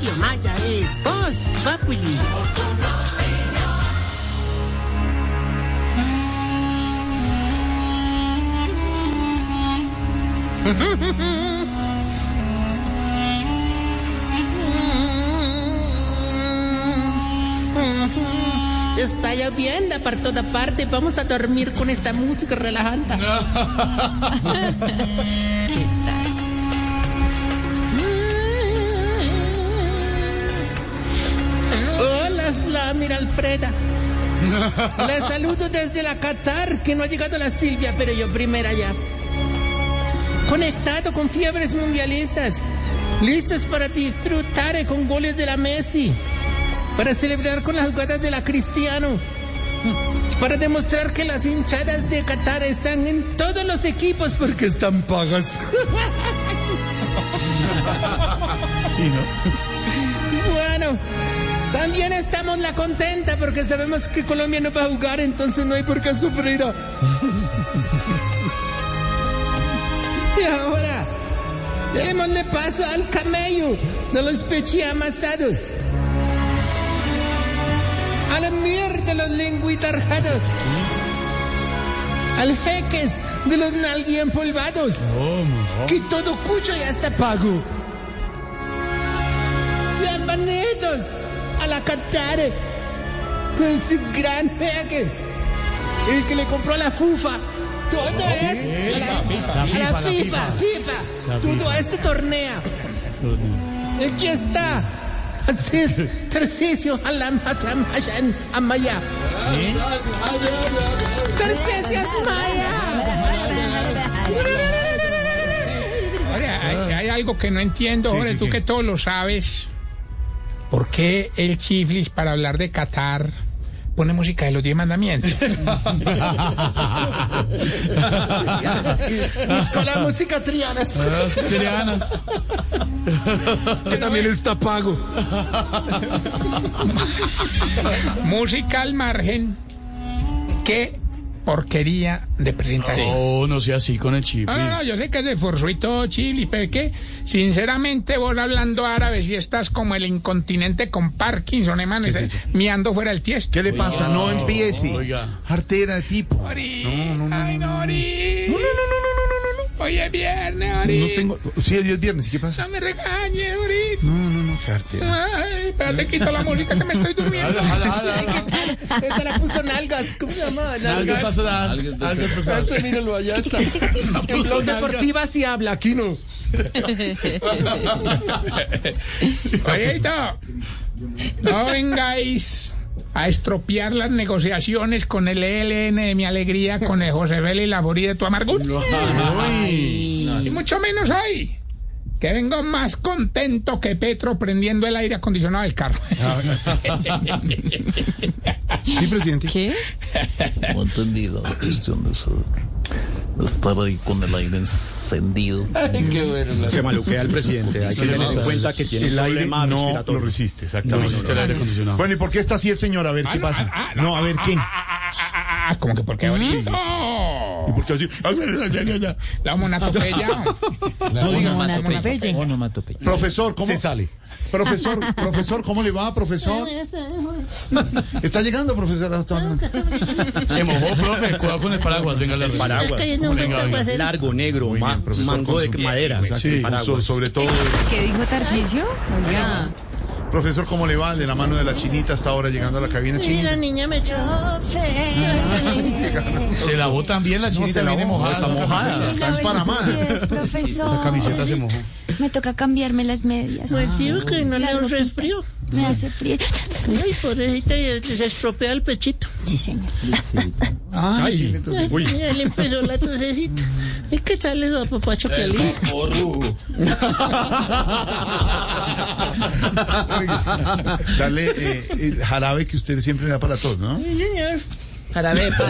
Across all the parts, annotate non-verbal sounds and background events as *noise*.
Tarcisio Maya es Voz Populi. Está lloviendo por toda parte. Vamos a dormir con esta música relajante. *laughs* ¿Qué tal? Alfreda. Le saludo desde la Qatar, que no ha llegado la Silvia, pero yo primera ya. Conectado con fiebres mundialistas. Listos para disfrutar con goles de la Messi. Para celebrar con las jugadas de la Cristiano. Para demostrar que las hinchadas de Qatar están en todos los equipos porque están pagas. Sí, ¿no? Bueno, también estamos la contenta porque sabemos que Colombia no va a jugar, entonces no hay por qué sufrir. *laughs* Y ahora, démosle paso al camello de los pechi amasados. A la mierda de los lengüitarjados. Al jeques de los nalgui empolvados. Que todo cucho ya está pago. Bienvenidos la Qatar con su gran jeque, el que le compró la FUFA. Todo es a la, a la FIFA, FIFA, todo este torneo. Aquí está. Así es, Tercicio Alam Hatam Hashem Amaya. Tercicio Amaya. Ahora, hay, hay algo que no entiendo, Jorge, tú que todo lo sabes. ¿Por qué el chiflis para hablar de Qatar pone música de los diez mandamientos? *laughs* Busco la música trianas. Trianas. Que también está pago. música al margen. ¿Qué porquería de presentación? Oh, no sea así con el chiflis. Ah, no, no, yo sé que es de forzuito chili, pero es que, sinceramente, vos hablando árabe, si estás como el incontinente con Parkinson, hermano, miando fuera del tiesto. ¿Qué le pasa? No empiece. Oiga. Artera de tipo. Ori, No, no, no, ay, no, no, no. No, no, no, no, no, no, no, Hoy es viernes, no. Ori. No tengo. Sí, hoy es viernes. ¿Y qué pasa? No me regañes, Ori. No, no, no, qué artera. Ay, espérate, quito la música que me estoy durmiendo. Jala, jala, jala. *laughs* Esa la puso nalgas. ¿Cómo se llama? Algo Nalgas. pasa, algo pasa. Este, míralo, allá está. En blog deportiva sí habla, aquí no. Orito, no vengáis a estropear las negociaciones con el ELN de mi alegría, con el José Vélez y la Borí de tu amargura. Y mucho menos hoy, que vengo más contento que Petro prendiendo el aire acondicionado del carro. Sí, presidente. ¿Qué? No entendí la cuestión de eso. Estar ahí con el aire encendido. Qué bueno. Se maluquea el presidente. Hay que tener en cuenta que tiene El aire no lo resiste, No exactamente. resiste el aire acondicionado. Bueno, ¿y por qué está así el señor? A ver, Ah, ¿qué no, pasa? ah, ah, No, a ver, ¿qué? Ah, ah, ah, ah, ah, como que por qué ahorita. ¿Y por qué así? La monatopeya. *laughs* No diga. Onomatopeya. Profesor, ¿cómo? Se sale. Profesor, profesor, ¿cómo le va, profesor? ¿Está llegando, profesor? Hasta? Se mojó, profe. Cuidado con el paraguas. Venga, la Paraguas. Largo, negro, mango de su- madera. Sobre todo, ¿Qué dijo Tarcisio? Oiga. Profesor, ¿cómo le va? De la mano de la chinita hasta ahora llegando a la cabina Y la chinita. niña me echó. *laughs* Se lavó también la chinita, se lavó, viene mojada. está mojada. Está emparamada. Profesor. camiseta se mojó. Me toca cambiarme las medias. Pues sí, que no le La resfrío. Me hace frío. Ay, pobrecita, y se estropea el pechito. Sí, señor. Ay, entonces- Uy. Ya le empezó la tosecita. Es que sale su apapacho caliente. *laughs* Dale eh, el jarabe que usted siempre le da para todos, ¿no? Sí, señor. De- *laughs* Jarabe da,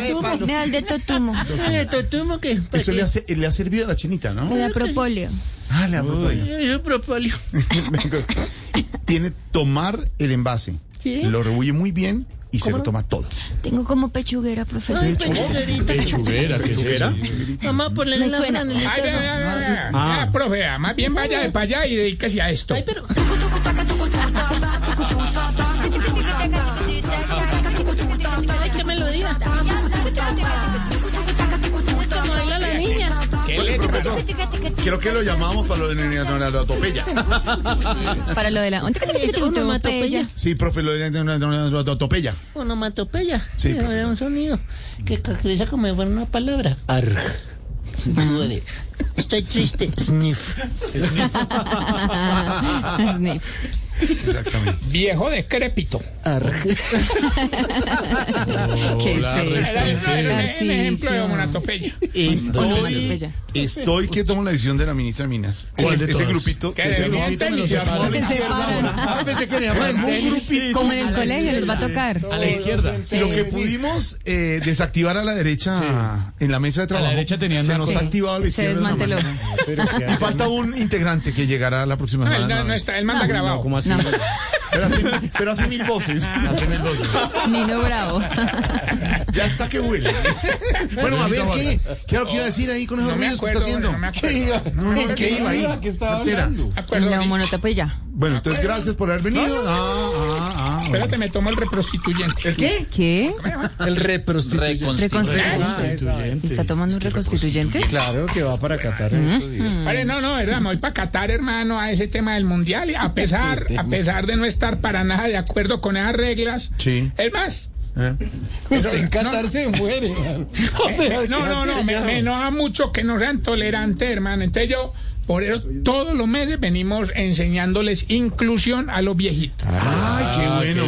de totumo. me da el de totumo. El totumo que. ¿para Eso qué? le, hace, le ha servido a la chinita, ¿no? Me da propóleo. Ah, le. Es propóleo. *laughs* Venga. Tiene tomar el envase. Sí. Lo rebulle muy bien y se lo toma todo. Tengo como pechuguera, profesor. Ay, pechuguerita. Pechuguera, ¿qué eso? Mamá, ponle Me la suena. Ay, ya, ya. Ah. Ya, profe, ah, más bien vaya de para allá y dedíquese a esto. Ay, pero... *laughs* Profesor, creo que lo llamamos para lo de la topeya. Para lo de la... Es onomatopeya. Sí, profe, lo de la topeya. Onomatopeya. Sí, profesor. un sonido que caracteriza como si fuera una palabra. Arg. Duele. Estoy triste. Sniff. *laughs* Sniff. *laughs* Exactamente. Viejo decrépito. Arg. *laughs* ¿Qué Hola, es eso? Un ejemplo de onomatopeya. Estoy, estoy que tomo la decisión de la ministra Minas. ¿Cuál Ese, de ese grupito Que de se se paran. Ah, pensé que un grupito. Como en el colegio les va a tocar. A la izquierda. Lo que pudimos eh, desactivar a la derecha en la mesa de trabajo. derecha tenían se nos ha activado a la Se izquierda. de una desmanteló. Y falta un integrante que llegará la próxima No, semana. no, no está, él manda grabado. ¿Cómo así? No, Pero hace, pero hace mil voces. Hace mil voces. Nino Bravo. Ya está que huele. bueno, a ver, ¿qué? ¿Qué era lo que iba a decir ahí con esos No ruidos que está haciendo? no me acuerdo. No, no, ¿qué iba ahí? ¿Qué estaba hablando? Acuerdo, La ahorita. monotopeya. Bueno, entonces gracias por haber venido. Ah, ah, ah. Espérate, me tomo el reprostituyente. ¿El qué? ¿Qué? El reprostituyente. ¿Reconstituyente? ¿Está tomando un reconstituyente? Claro que va para Qatar en estos días. Vale, no, no, verdad, me voy para Qatar, hermano, a ese tema del mundial. Y a pesar, a pesar de no estar para nada de acuerdo con esas reglas. Sí. Es más. ¿Eh? Usted en no- Qatar se muere. O sea, No, no, no, me, me enoja mucho que no sean tolerantes, hermano. Entonces yo, por eso, todos los meses venimos enseñándoles inclusión a los viejitos. Ay, qué bueno.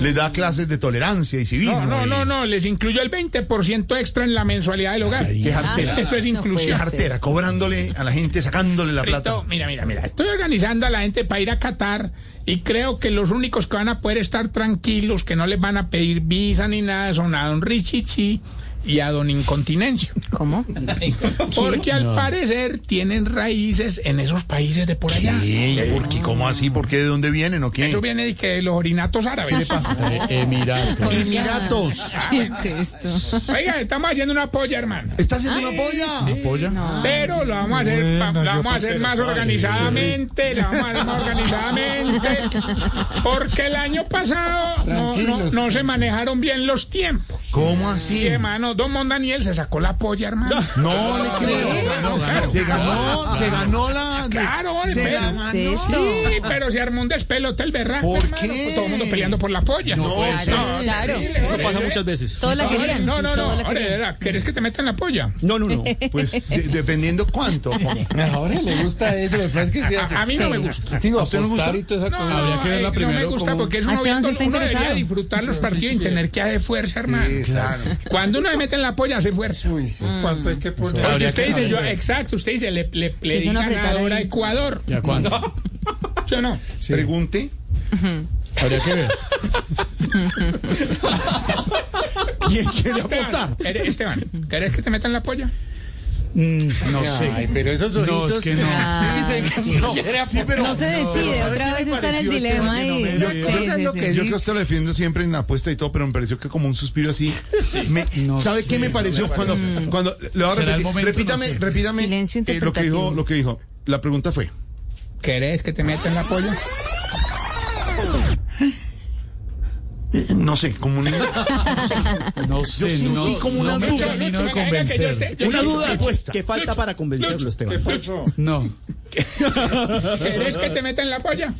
Le da clases de tolerancia y civismo. No, no, y- no, no, les incluyo el 20% extra en la mensualidad del hogar. Qué jartera. Eso es inclusión. jartera, cobrándole a la gente, sacándole la plata. mira, mira, mira. Estoy organizando a la gente para ir a Qatar y creo que los únicos que van a poder estar tranquilos, que no les van a pedir visa ni nada, son a don Richichi y a don Incontinencio. ¿Cómo? Porque al parecer tienen raíces en esos países de por allá. ¿Qué? ¿Por qué? ¿Cómo así? ¿Por qué? ¿De dónde vienen o qué? Eso viene de que los orinatos árabes. ¿Qué pasa? *laughs* Eh, Emiratos. Emiratos. ¿Qué es esto? Oiga, estamos haciendo una polla, hermano. ¿Está haciendo una polla? ¿Apoya? Pero lo vamos a hacer, pa- lo vamos a hacer más organizadamente, lo vamos a hacer más organizadamente, porque el año pasado no, no, no se manejaron bien los tiempos. ¿Cómo Sí, así? hermano, don Mondaniel se sacó la polla, hermano. *laughs* No le creo. No. Se ganó, se ganó la. Claro, se pero- ganó. Sí, pero se armó un despelote el berraco, ¿Por hermano, qué? pues todo el mundo peleando por la polla. No, Claro, sí. claro. sí, Eso sí, pasa sí. muchas veces. Todos la querían. No, no, no, ¿querés que te metan la polla? No, no, no. Pues *laughs* de- dependiendo cuánto. *laughs* Ahora le gusta eso, me parece que se hace. A, a mí no Sí. me gusta. Digo, ¿A usted no gusta? esa No, cosa. Habría que verla eh, primero No me gusta como- porque es ¿Hasta uno, dónde viendo, está uno debería disfrutar los partidos y tener que hacer fuerza, hermano. Sí, claro. Cuando uno se mete en la polla, hace fuerza. Uy, sí. ¿Cuánto hay que poner? Habría usted que dice, yo, saber. exacto, usted dice, le, le, le Que di ganadora a. Ecuador. ¿Y a cuándo? ¿Sí o no? Pregunte. Habría que ver. *laughs* ¿Quién quiere apostar? Esteban, ¿querés- Esteban, ¿querés que te metan la polla? No sé. Ay, pero esos No, ojitos. es que no. *laughs* Dicen que Sí, pero- No se decide, ¿sabe otra vez está en el dilema no Sí, Yo- sí, ¿sabes lo sí. que Yo que lo defiendo siempre en la apuesta y todo, pero me pareció que como un suspiro así. Me- No ¿Sabe sé, qué me no pareció? me cuando, cuando le voy a repetir, momento, repítame, no sé. repítame Silencio eh, lo que dijo, lo que dijo. La pregunta fue. ¿Querés que te metan la polla? Eh, no sé, como un, *laughs* No sé, sentí no, como una no me duda. de yo convencer. esté- yo- una yo- duda apuesta. ¿Qué falta para convencerlo, Esteban? No, ¿Querés que te metan la polla?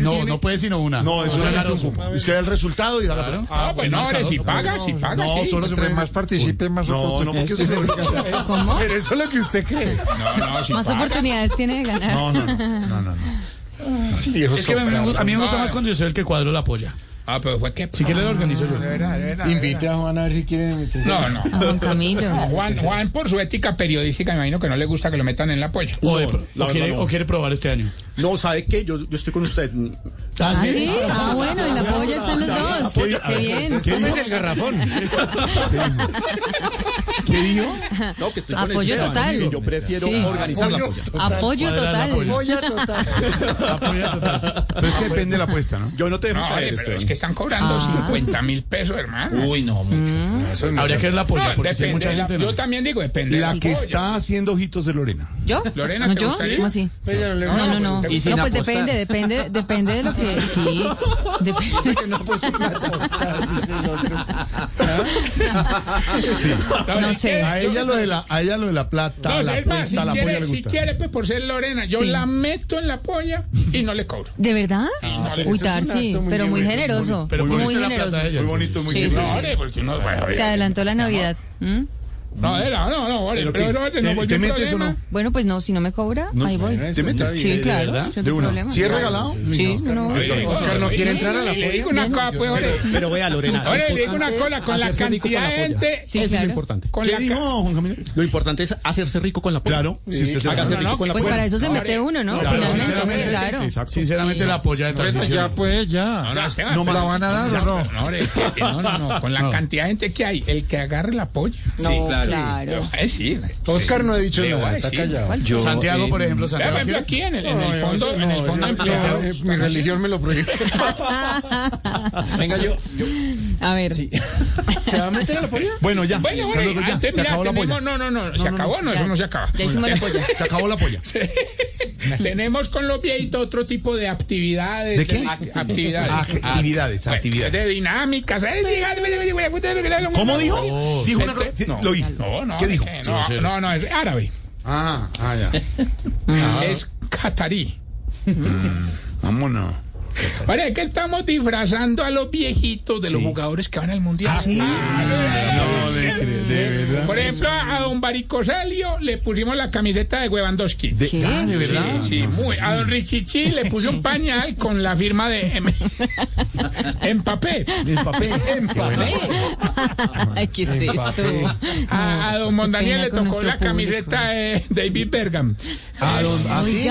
no, no puede sino una. No, es claro, Usted da el resultado y da la pregunta. Ah, pues no, hombre, si paga, si paga, No, sí. solo se más participe, más No, no, porque eso se ¿Cómo? *laughs* Pero eso es lo que usted cree. No, no, si Más paga. oportunidades tiene de ganar. No, no, no, no, no. *laughs* Es que a mí, me- a mí me gusta más cuando yo soy el que cuadro la polla. Ah, pero fue que... Si quiere lo organizo yo. De verdad, de verdad, de Invite a Juan a ver si quiere meterse. No, no. A Juan Camilo. No, Juan, Juan, por su ética periodística, me imagino que no le gusta que lo metan en la polla. O, de- No, o la quiere, verdad no. o quiere probar este año. No, ¿sabe qué? Yo, yo estoy con usted. ¿Ah, sí? Ah, bueno, en la polla están los dos. Qué bien. ¿Qué dice el garrafón? ¿Qué dijo? No, que estoy con Apoyo total. Yo prefiero Sí. organizar la Apoyo polla. Apoyo total. Apoya total. Apoya *laughs* total. Pero es que depende de la apuesta, ¿no? Yo no te dejo No, caer, pero es que están cobrando 50 mil pesos, hermano. Uy, no, mucho. Habría que ver la polla, No, porque si hay depende mucha de la- gente. yo no. también digo, depende de La la que polla. está haciendo ojitos de Lorena. ¿Yo? Lorena, ¿No, ¿te yo? gustaría? ¿Cómo así? No, No, no, no. ¿Y No, pues depende, depende, depende de lo que. *laughs* Sí. Depende. no pues apostar, dice el otro. *laughs* No sé. A ella lo de la, a ella lo de la plata, No, la si la polla le si gusta. quiere, pues por ser Lorena, yo Sí. la meto en la polla y no le cobro. ¿De verdad? no le- Uy, Tarsi, pero muy bien, generoso. Pero Muy generoso. Muy bonito, muy No, bueno, Se adelantó la Navidad. ¿Mm? No, era, no, no, ore, pero, pero, ¿Te- no volvió te metes o no? Bueno, pues no, si no me cobra, ahí voy. ¿Te metes? Sí, claro. De una. problema. ¿Si es regalado? Sí, no. Oye, digo, Oscar no quiere entrar a la y Le polla. digo una cosa, pues, ore. Pero vea, Lorena. Ore, lo le digo una cosa, con la cantidad la de polla. gente... Sí, Eso es claro. lo importante. ¿Qué la dijo, Juan Camilo? Lo importante es hacerse rico con la polla. Claro, si usted se No, no, rico con la Pues polla. para eso se No, mete uno, ¿no? Claro, Finalmente, sinceramente, sí, claro. Sinceramente, la polla de transición. pues, ya. No, no, Esteban, No pero- más. van a dar o no? No, no, no, no, con la cantidad de gente que hay, el que agarre la polla. No, Le claro. voy a decir. Oscar no ha dicho nada, está callado. Yo, Santiago, eh, por ejemplo, Santiago. ejemplo, ¿quiere? aquí en el, en el No, fondo, en el mi religión me lo prohíbe. Venga, yo, yo. A ver. *laughs* ¿Se va a meter a la polla? Bueno, ya. Bueno, bueno, ya, se acabó la polla. no, no, no, se acabó, no, eso no se acaba. Ya hicimos la polla. Se acabó la polla. *laughs* *laughs* Tenemos con los viejitos otro tipo de actividades. ¿De qué? act- Actividades. Ah, que- actividades, Bueno, actividades. De dinámicas. ¿Cómo dijo? Dijo una Este-. Lo. No, no. ¿Qué dijo? eh, No, no, no, es árabe. Ah, ah, ya. Es catarí. Vámonos. Ahora es que estamos disfrazando a los viejitos de los jugadores que van al mundial. ¿Ah, sí? No, de, cre- de verdad. Por ejemplo, a don Baricoselio le pusimos la camiseta de Lewandowski. De, ¿Qué? ah, de verdad. Sí, sí, muy. A don Richichi le puse un *laughs* pañal con la firma de M. *laughs* en papel. El papel. En papel. *laughs* Ay, ¿qué es esto? A, a don Mondaniel le tocó la camiseta de David Bergam. Ah, don- ah, sí.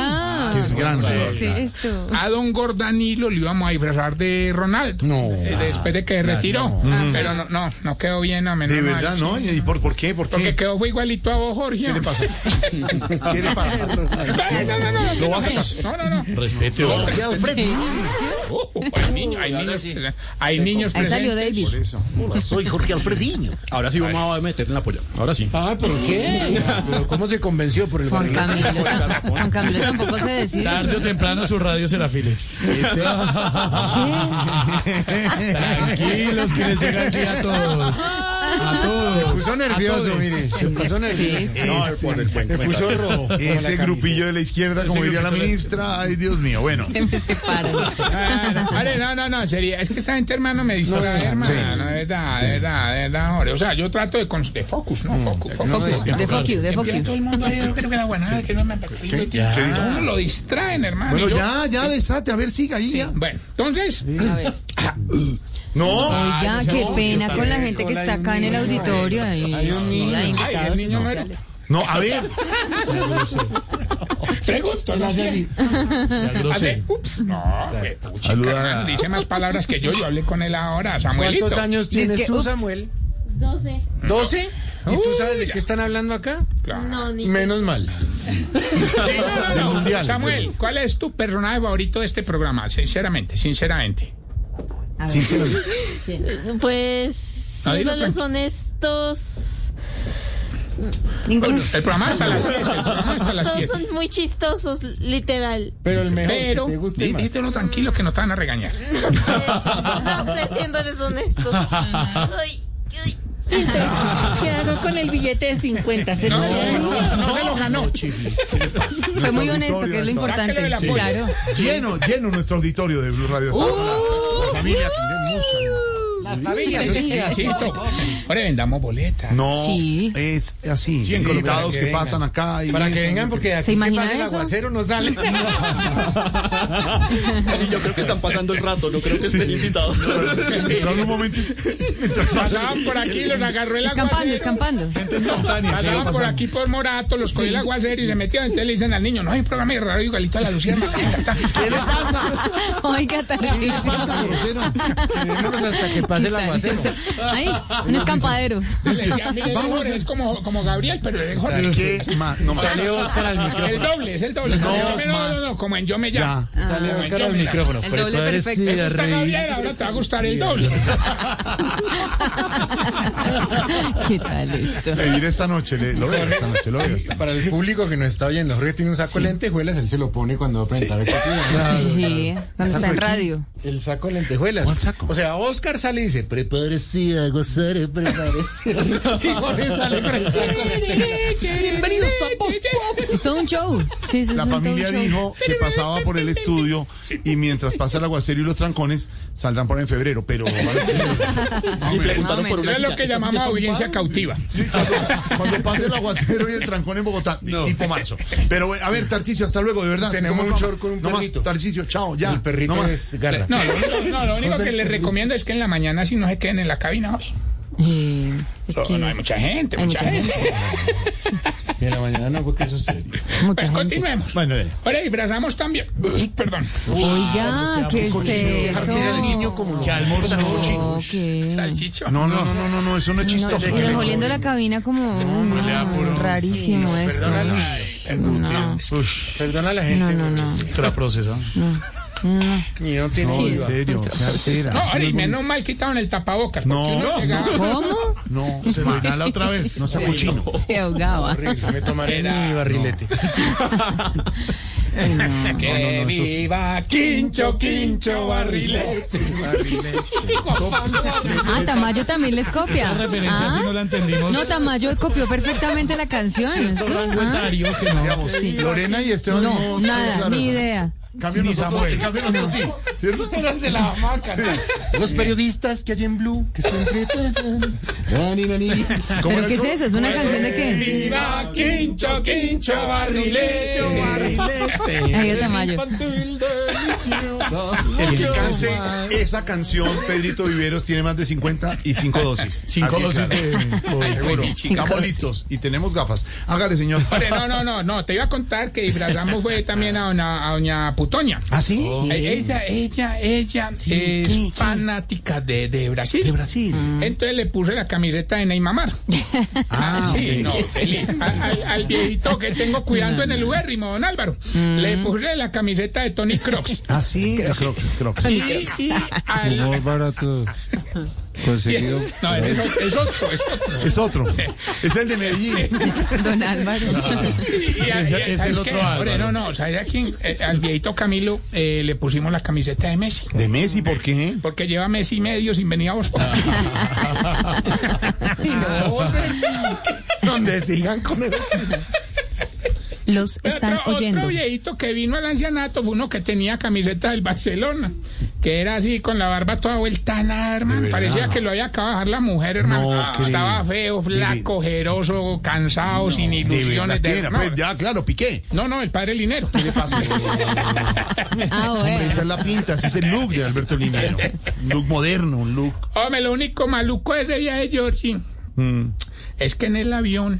Que es grande. ¿Qué es esto? A don Gordanilo le íbamos a disfrazar de Ronaldo. No. Eh, después de que se retiró. Pero no, no, no quedó bien a menos. De verdad, ¿no? ¿Y por, por qué? ¿Por Porque qué? quedó fue igualito a vos, Jorge. ¿Qué le pasa? ¿Qué le pasa? *laughs* No, no, no, no, Lo va a sacar. no, no, no. Respete. Que Alfredo. Uh, hay niños, hay niños, hay niños Ahí salió. David. Hola, soy Jorge Alfredinho. Ahora sí vamos a meter en la polla. Ahora sí. Ah, ¿pero qué? ¿Pero ¿Cómo se convenció por el Juan? Camilo, Juan Camilo *laughs* tampoco se decide. Tarde o temprano su radio será Philips. Tranquilos que les llega aquí a todos. *laughs* A todos. Se puso nervioso, mire. Se puso nervioso. Sí, No, por el buen Se puso rojo. Ese grupillo de la izquierda, como diría la ministra, ay Dios mío, bueno. Se me separan. *laughs* Ah, no, vale, no, no, no, sería, es que esa gente, hermano, me distrae, hermano, de verdad, de verdad, de verdad, Jorge. o sea, yo trato de, de focus, ¿no? Focus, focus. Focus, de focus, de focus. todo el mundo ahí, yo creo que la buena, que no me? Uno lo distraen, hermano. Bueno, ya, ya, desate, a ver, siga ahí, ya. Bueno, entonces, A ver. *clears throat* No. Oiga, qué pena con la gente que está acá en el auditorio. Ahí, Hay un sí, niño. hay invitados. No, a ver. pregunto, no sé. Ups, no, dice más palabras que yo, yo hablé con él ahora, Samuelito. ¿Cuántos años tienes tú. Samuel? 12. ¿12? ¿Y tú sabes de qué están hablando acá? Claro. No, ni Menos mal. *laughs* No, no, no. Samuel, ¿cuál es tu personaje favorito de este programa? Sinceramente, sinceramente. A ver. Pues, Ah, dilo siéndoles honestos, Ninguno. El programa hasta las 7. El programa hasta las todos 7. son muy chistosos, literal. Pero el mejor Pero, que te guste díselo tranquilo que no te van a regañar. No sé, siéndoles honestos. Ay, ay. ¿Qué hago con el billete de 50? ¿Se No, lo no, no, no se lo ganó. Fue muy honesto, que es lo importante. Claro. Lleno, lleno nuestro auditorio de Blue Radio. La familia. Las familias unidas. Ahora vendamos boletas. No, Sí. es así. Sí, invitados que que, pasan acá. Y Para que vengan, porque aquí que imagina pasa el aguacero no sale. *laughs* Sí, yo creo que están pasando el rato, no creo que estén invitados. Pero en un momento. mientras pasa- Pasaban por aquí, los agarró el Escampando, aguacero. escampando. Pasaban por aquí por Morato, los cogió el aguacero y se metían. Entonces le dicen al niño, no hay un programa de radio igualito a la Lucía. *laughs* ¿Qué le pasa? Oiga, ¿Qué le pasa, grosero? *laughs* Hasta que pase ¿Qué el aguacero. Ay, *laughs* un escampadero. *laughs* Vamos. es como, como Gabriel, pero es Jorge. ¿Qué? *laughs* No más. Sale Oscar al El micrófono. doble, es el doble. No, No, no, no, como en Yo me llamo. Ya. Sale Oscar al micrófono. El doble perfecto. Eso está Gabriel, ahora te va a gustar el doble. ¿Qué tal esto? Le diré esta noche, le- lo veo esta noche, lo veo esta noche. Para el público que nos está oyendo, Jorge tiene un saco de lentejuelas, él se lo pone cuando va a presentar el. Sí, cuando está en radio. El saco de lentejuelas. ¿Cuál saco? O sea, Oscar sale y dice, prepárese a gozar, prepárese. *laughs* y Jorge sale con el saco de lentejuelas. Bienvenidos a Voz Pop. Es todo un show. Sí, sí, La familia dijo que pasaba por el estudio y mientras pasa el aguacero y los trancones saldrán por en febrero, pero Y preguntaron por una Es lo que ¿Esta llamamos audiencia cautiva. cuando, cuando pase el aguacero y el trancón en Bogotá, tipo marzo. Pero bueno, a ver, Tarcicio, hasta luego, de verdad. Tenemos ¿Cómo un short con un No más, perrito. Tarcicio, chao, ya. El perrito no más. es garra. No, lo único, no, lo único que les recomiendo es que en la mañana si no se queden en la cabina hoy. Es No, que no hay mucha gente, hay mucha, mucha gente. Y en la mañana no, porque eso es serio. mucha Pues gente. continuemos. Bueno, dale. Ahora disfrazamos también. Perdón. Oiga, ¿qué es eso? El niño como Que almuerza No. No, no, no, no, no, no, eso no es No, chistoso. y oliendo la cabina como no, rarísimo esto. No, Perdona a la gente. no, no. Ultraprocesado. Y no tiene No, en serio. No, Ari, menos mal quitaron el tapabocas. Porque No, no. llegaba- *laughs* ¿Cómo? No, se lo inhala otra vez. No sea cochino. Se ahogaba. Horrible, Me tomaré Era- mi barrilete. No. *laughs* Que viva Quincho, Quincho, barrilete. Ah, Tamayo también les copia. Esa referencia Ah, sí no la entendimos. No, Tamayo copió perfectamente la canción. Ah, que no. Digamos, Sí. Lorena y Esteban No, nada, ni idea. Cambio Ni nosotros, Samuel. en cambio nosotros sí, ¿cierto? Pero se la vamos a cantar. Los periodistas que hay en Blue, que siempre... Nani, nani. ¿Cómo ¿Pero qué es eso? ¿Es una canción de qué? Viva Quincho, Quincho, barrilete. Ahí está Tamayo. El que cante esa canción, Pedrito Viveros, tiene más de 50 y 5 *laughs* dosis. Cinco Así, dosis claro. de... Estamos listos y tenemos gafas. Hágale, señor. No, no, no, no, te iba a contar que disfrazamos fue también a doña, a doña Putoña. ¿Ah, sí? Eh, Ella, ella, ella es ¿qué, qué? fanática de, de Brasil. De Brasil. Entonces le puse la camiseta de Neymar. *laughs* Ah, sí, no, feliz. Al, al- viejito que tengo cuidando en el ubérrimo, don Álvaro. Le puse la camiseta de Tony Crocs. Ah, sí. *laughs* Creo, creo. Y, y *laughs* al- barato conseguido. *laughs* no, es, otro, es otro, es otro. Es otro. Es el de Medellín. Don Álvaro. Y, y- y- Ese- ese es ¿sabes el otro Álvaro. no, no, ¿sabes a quién? Eh, al viejito Camilo eh, le pusimos la camiseta de Messi. ¿De Messi? ¿Por qué? Porque lleva Messi y medio sin venir a vos. Donde sigan con el... Los están otro, oyendo. otro viejito que vino al ancianato fue uno que tenía camiseta del Barcelona, que era así con la barba toda vuelta nada, hermano. Parecía que lo había acabado de dejar la mujer, hermano. No Ah. Estaba feo, flaco, ojeroso, cansado, sin De ilusiones. de- no, Pues ya, claro, Piqué. no, no, el padre Linero. ¿Qué le pasa? *laughs* Ah, Hombre, esa es la pinta, ese es el look de Alberto Linero. Un look moderno, un look. Hombre, lo único maluco es de viaje, Georgie, mm, es que en el avión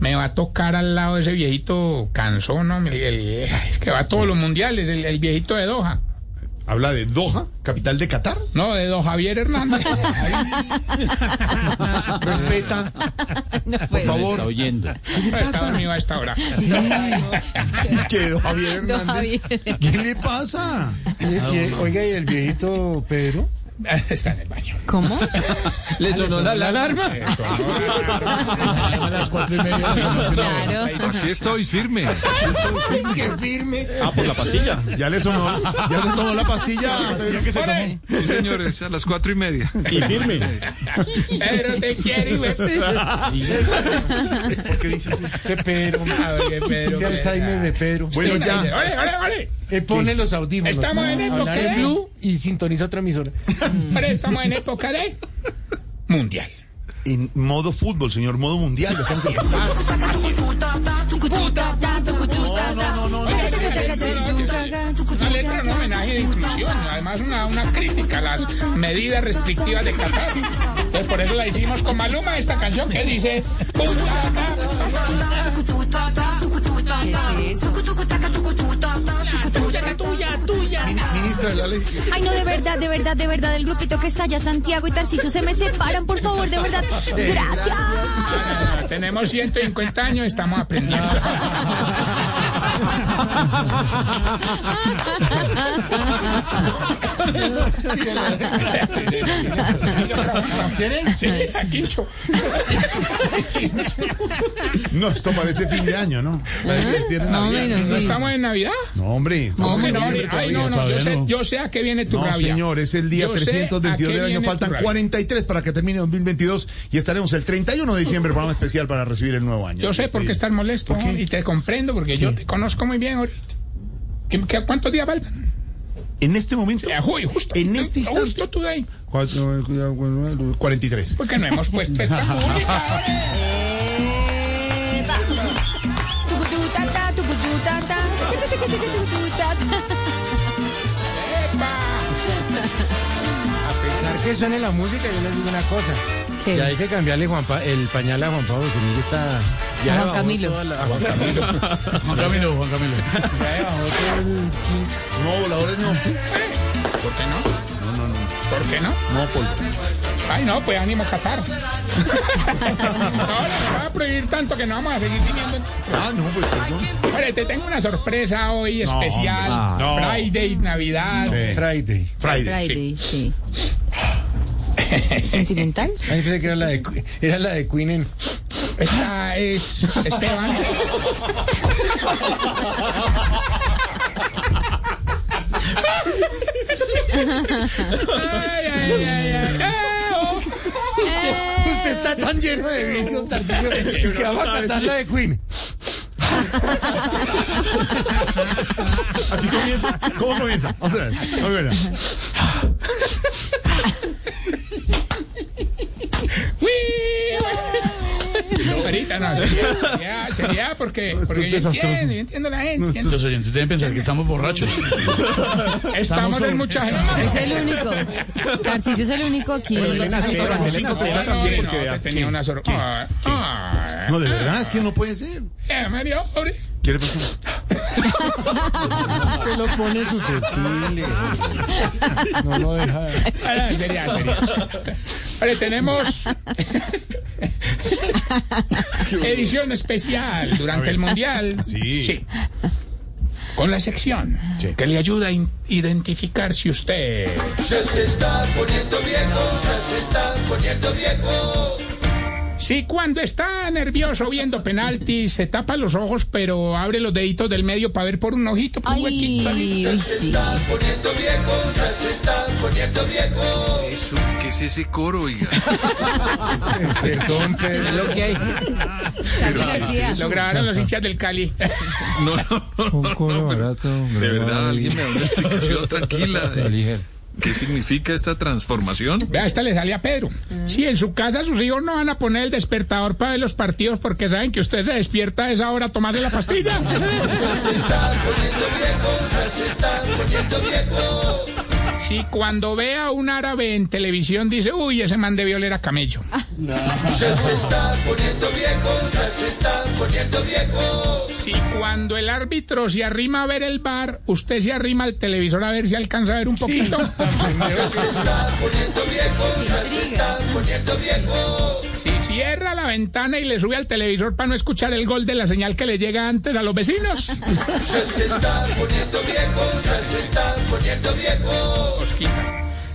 me va a tocar al lado de ese viejito cansón, ¿no? El- el- es que va a todos los mundiales, el, el viejito de Doha. Habla de Doha, capital de Qatar. No, de Don Javier Hernández. *laughs* Respeta, No por favor. Está oyendo. Está dormido a esta hora. Es que don Javier Don Hernández. Javier. ¿Qué le pasa? Y- Oiga, ¿y el viejito Pedro? *laughs* Está en el baño. ¿Cómo? *laughs* ¿Le sonó la alarma? *laughs* A las cuatro y media. Claro. Aquí estoy firme. ¡Qué firme! Ah, por la pastilla. Ya le sonó, ya se tomó la pastilla. Pedro, que se tomó. Sí, señores, a las cuatro y media. Y firme. Pedro te quiere, güey. ¿Por qué dice así? Ese Pedro, Ese Alzheimer de Pedro. Bueno, ya. Ole, ole, ole. Él pone los audífonos. Estamos en época de- Blue y sintoniza otra emisora. Pero estamos en época de mundial. En modo fútbol, señor, modo mundial. Ya estamos no, no, no, no. Una letra, un homenaje de inclusión, además una, una crítica a las medidas restrictivas de Qatar. Entonces por eso la hicimos con Maluma, esta canción que dice... ¿Qué es eso? Mini- Ministra traer la ley. Ay, no, de verdad, de verdad, de verdad, el grupito que está allá, Santiago y Tarciso, se me separan, por favor, de verdad. Gracias. Tenemos 150 años, estamos aprendiendo. *laughs* ¿Quieren? Sí, a Quincho. No, esto parece fin de año, ¿no? Tiene No, ¿No estamos en Navidad? No, hombre. No, hombre, no, ay, no, no, yo sé, yo sé a qué viene tu No, rabia. señor, es el día Yo sé a 322 qué del año. Faltan rabia. 43 para que termine 2022 y estaremos el 31 de diciembre, programa especial para recibir el nuevo año. Yo sé por qué estás molesto ¿Por qué? y te comprendo porque yo te conozco muy bien ahorita. ¿Qué, qué- cuántos días faltan? En este momento, justo, en este instante, Justo today. cuatro, cuatro, 43. Porque no hemos puesto esta *laughs* música. A pesar que suene la música, yo les digo una cosa. ¿Qué? Ya hay que cambiarle Juan Pa- el pañal a Juan Pablo, que mire está... Ya Juan Camilo. la- Juan Camilo. *laughs* Juan Camilo, Juan Camilo. Ya bajó todo el... No, voladores no. ¿Por qué no? No, no, no. ¿Por qué no? No, polvo. Ay, no, pues ánimo Qatar. *laughs* no, no va a prohibir tanto que no vamos a seguir viniendo. Ah, no, pues perdón. Oye, te tengo una sorpresa hoy No, especial. hombre. No. Friday, Navidad. Sí. Friday. Friday. Friday, sí. *laughs* ¿Sentimental? Ay, pensé que era la de, Cu- era la de Queen en... Esta es Esteban. *laughs* ay, ay, ay, ay. Eh, oh. Usted está tan lleno de vicios, Tarcisio, es que vamos a cantar la de Queen. Así comienza. ¿Cómo comienza? Otra vez. A ver. Sería, sería, sería porque, porque yo entiendo, yo entiendo la gente. entiendo. Los oyentes deben pensar que estamos borrachos. Estamos en mucha gente. Es el único. Tarcisio es el único aquí. Tenía una sorpresa. No, de verdad, es que no puede ser. Eh, Mario, pobre. ¿Qué Usted lo pone susceptible. No lo deja... Ah, sería, sería. Vale, tenemos edición especial durante el Mundial. Sí. Con la sección que le ayuda a identificar si usted... Si cuando está nervioso viendo penaltis se tapa los ojos pero abre los deditos del medio para ver por un ojito, por un huequito. Ay, uy, sí. Eso, ¿qué es ese coro, oiga? *laughs* Perdón. Lo que hay. García. Lo grabaron los hinchas del Cali. No, no, no. no, no, pero de verdad, alguien me da una explicación tranquila. de ¿Qué significa esta transformación? Vea, esta le sale a Pedro. Si en su casa sus hijos no van a poner el despertador para ver los partidos porque saben que usted se despierta a esa hora a tomarle la pastilla. *laughs* Si cuando ve a un árabe en televisión dice, uy, ese man debió oler a camello. Si cuando el árbitro se arrima a ver el bar, usted se arrima al televisor a ver si alcanza a ver un poquito. *laughs* *laughs* Si cierra la ventana y le sube al televisor para no escuchar el gol de la señal que le llega antes a los vecinos.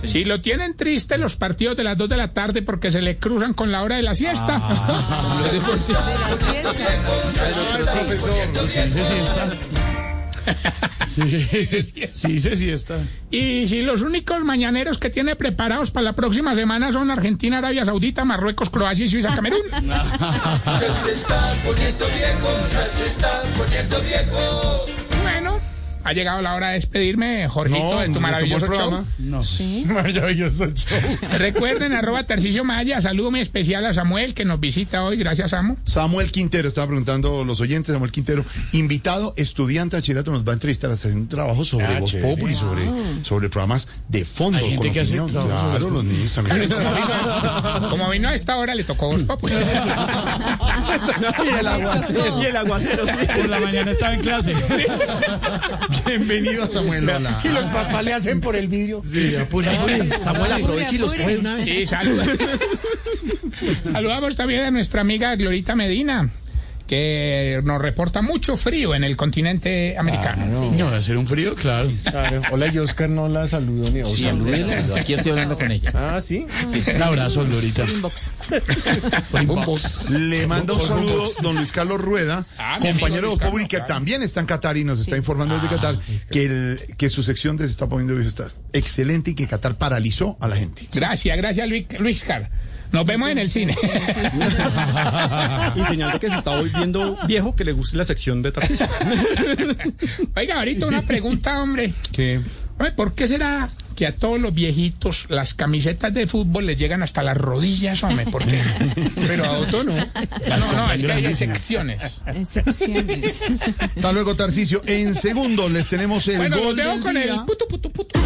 Si lo tienen triste los partidos de las 2 de la tarde porque se le cruzan con la hora de la siesta. *laughs* Sí, sí, sí está. Y si los únicos mañaneros que tiene preparados para la próxima semana son Argentina, Arabia Saudita, Marruecos, Croacia y Suiza, Camerún. *laughs* Ha llegado la hora de despedirme, Jorgito, de tu maravilloso show. No. *laughs* Maravilloso show. Recuerden, arroba Tarcicio Maya, saludo muy especial a Samuel que nos visita hoy, gracias Samu. Samuel Quintero, estaba preguntando los oyentes, Samuel Quintero, invitado, estudiante de bachillerato, nos va a entrevistar, haciendo un trabajo sobre Ah, Voz. Populi, sobre, sobre programas de fondo. Hay gente que hace Claro, los niños también. *laughs* Como vino, como vino a esta hora, le tocó Voz Populi. *laughs* Y el aguacero. Y el aguacero, sí. Por la mañana estaba en clase. Bienvenido, Samuel. Hola. Y los papás le hacen por el vidrio. Sí, apure, apure. Samuel, aproveche y los coge una vez. Y saluda- saludamos también a nuestra amiga Glorita Medina, que nos reporta mucho frío en el continente americano. No, va a ser un frío, claro. Claro. Hola, y Oscar no la saludó ni Sí, aquí estoy hablando con ella. Ah, ¿sí? Un abrazo, Glorita. Inbox. *laughs* Le manda un saludo don Luis Carlos Rueda, Ah, compañero de claro. también está en Qatar y nos está informando desde Qatar que, el, que su sección de Se está poniendo viejo está excelente y que Qatar paralizó a la gente. Gracias, gracias Luis, Luis Car. Nos vemos en el cine. Y señal de que se está volviendo viejo que le guste la sección de Tarcisio. *laughs* Oiga, ahorita una pregunta, hombre. ¿Por qué será que a todos los viejitos las camisetas de fútbol les llegan hasta las rodillas, hombre? ¿Por qué? *laughs* Pero a Otto no. No, no, es que hay excepciones. Excepciones. hasta luego, Tarcicio. En segundos les tenemos el Bueno, los gol dejo del con día. el puto, puto, puto.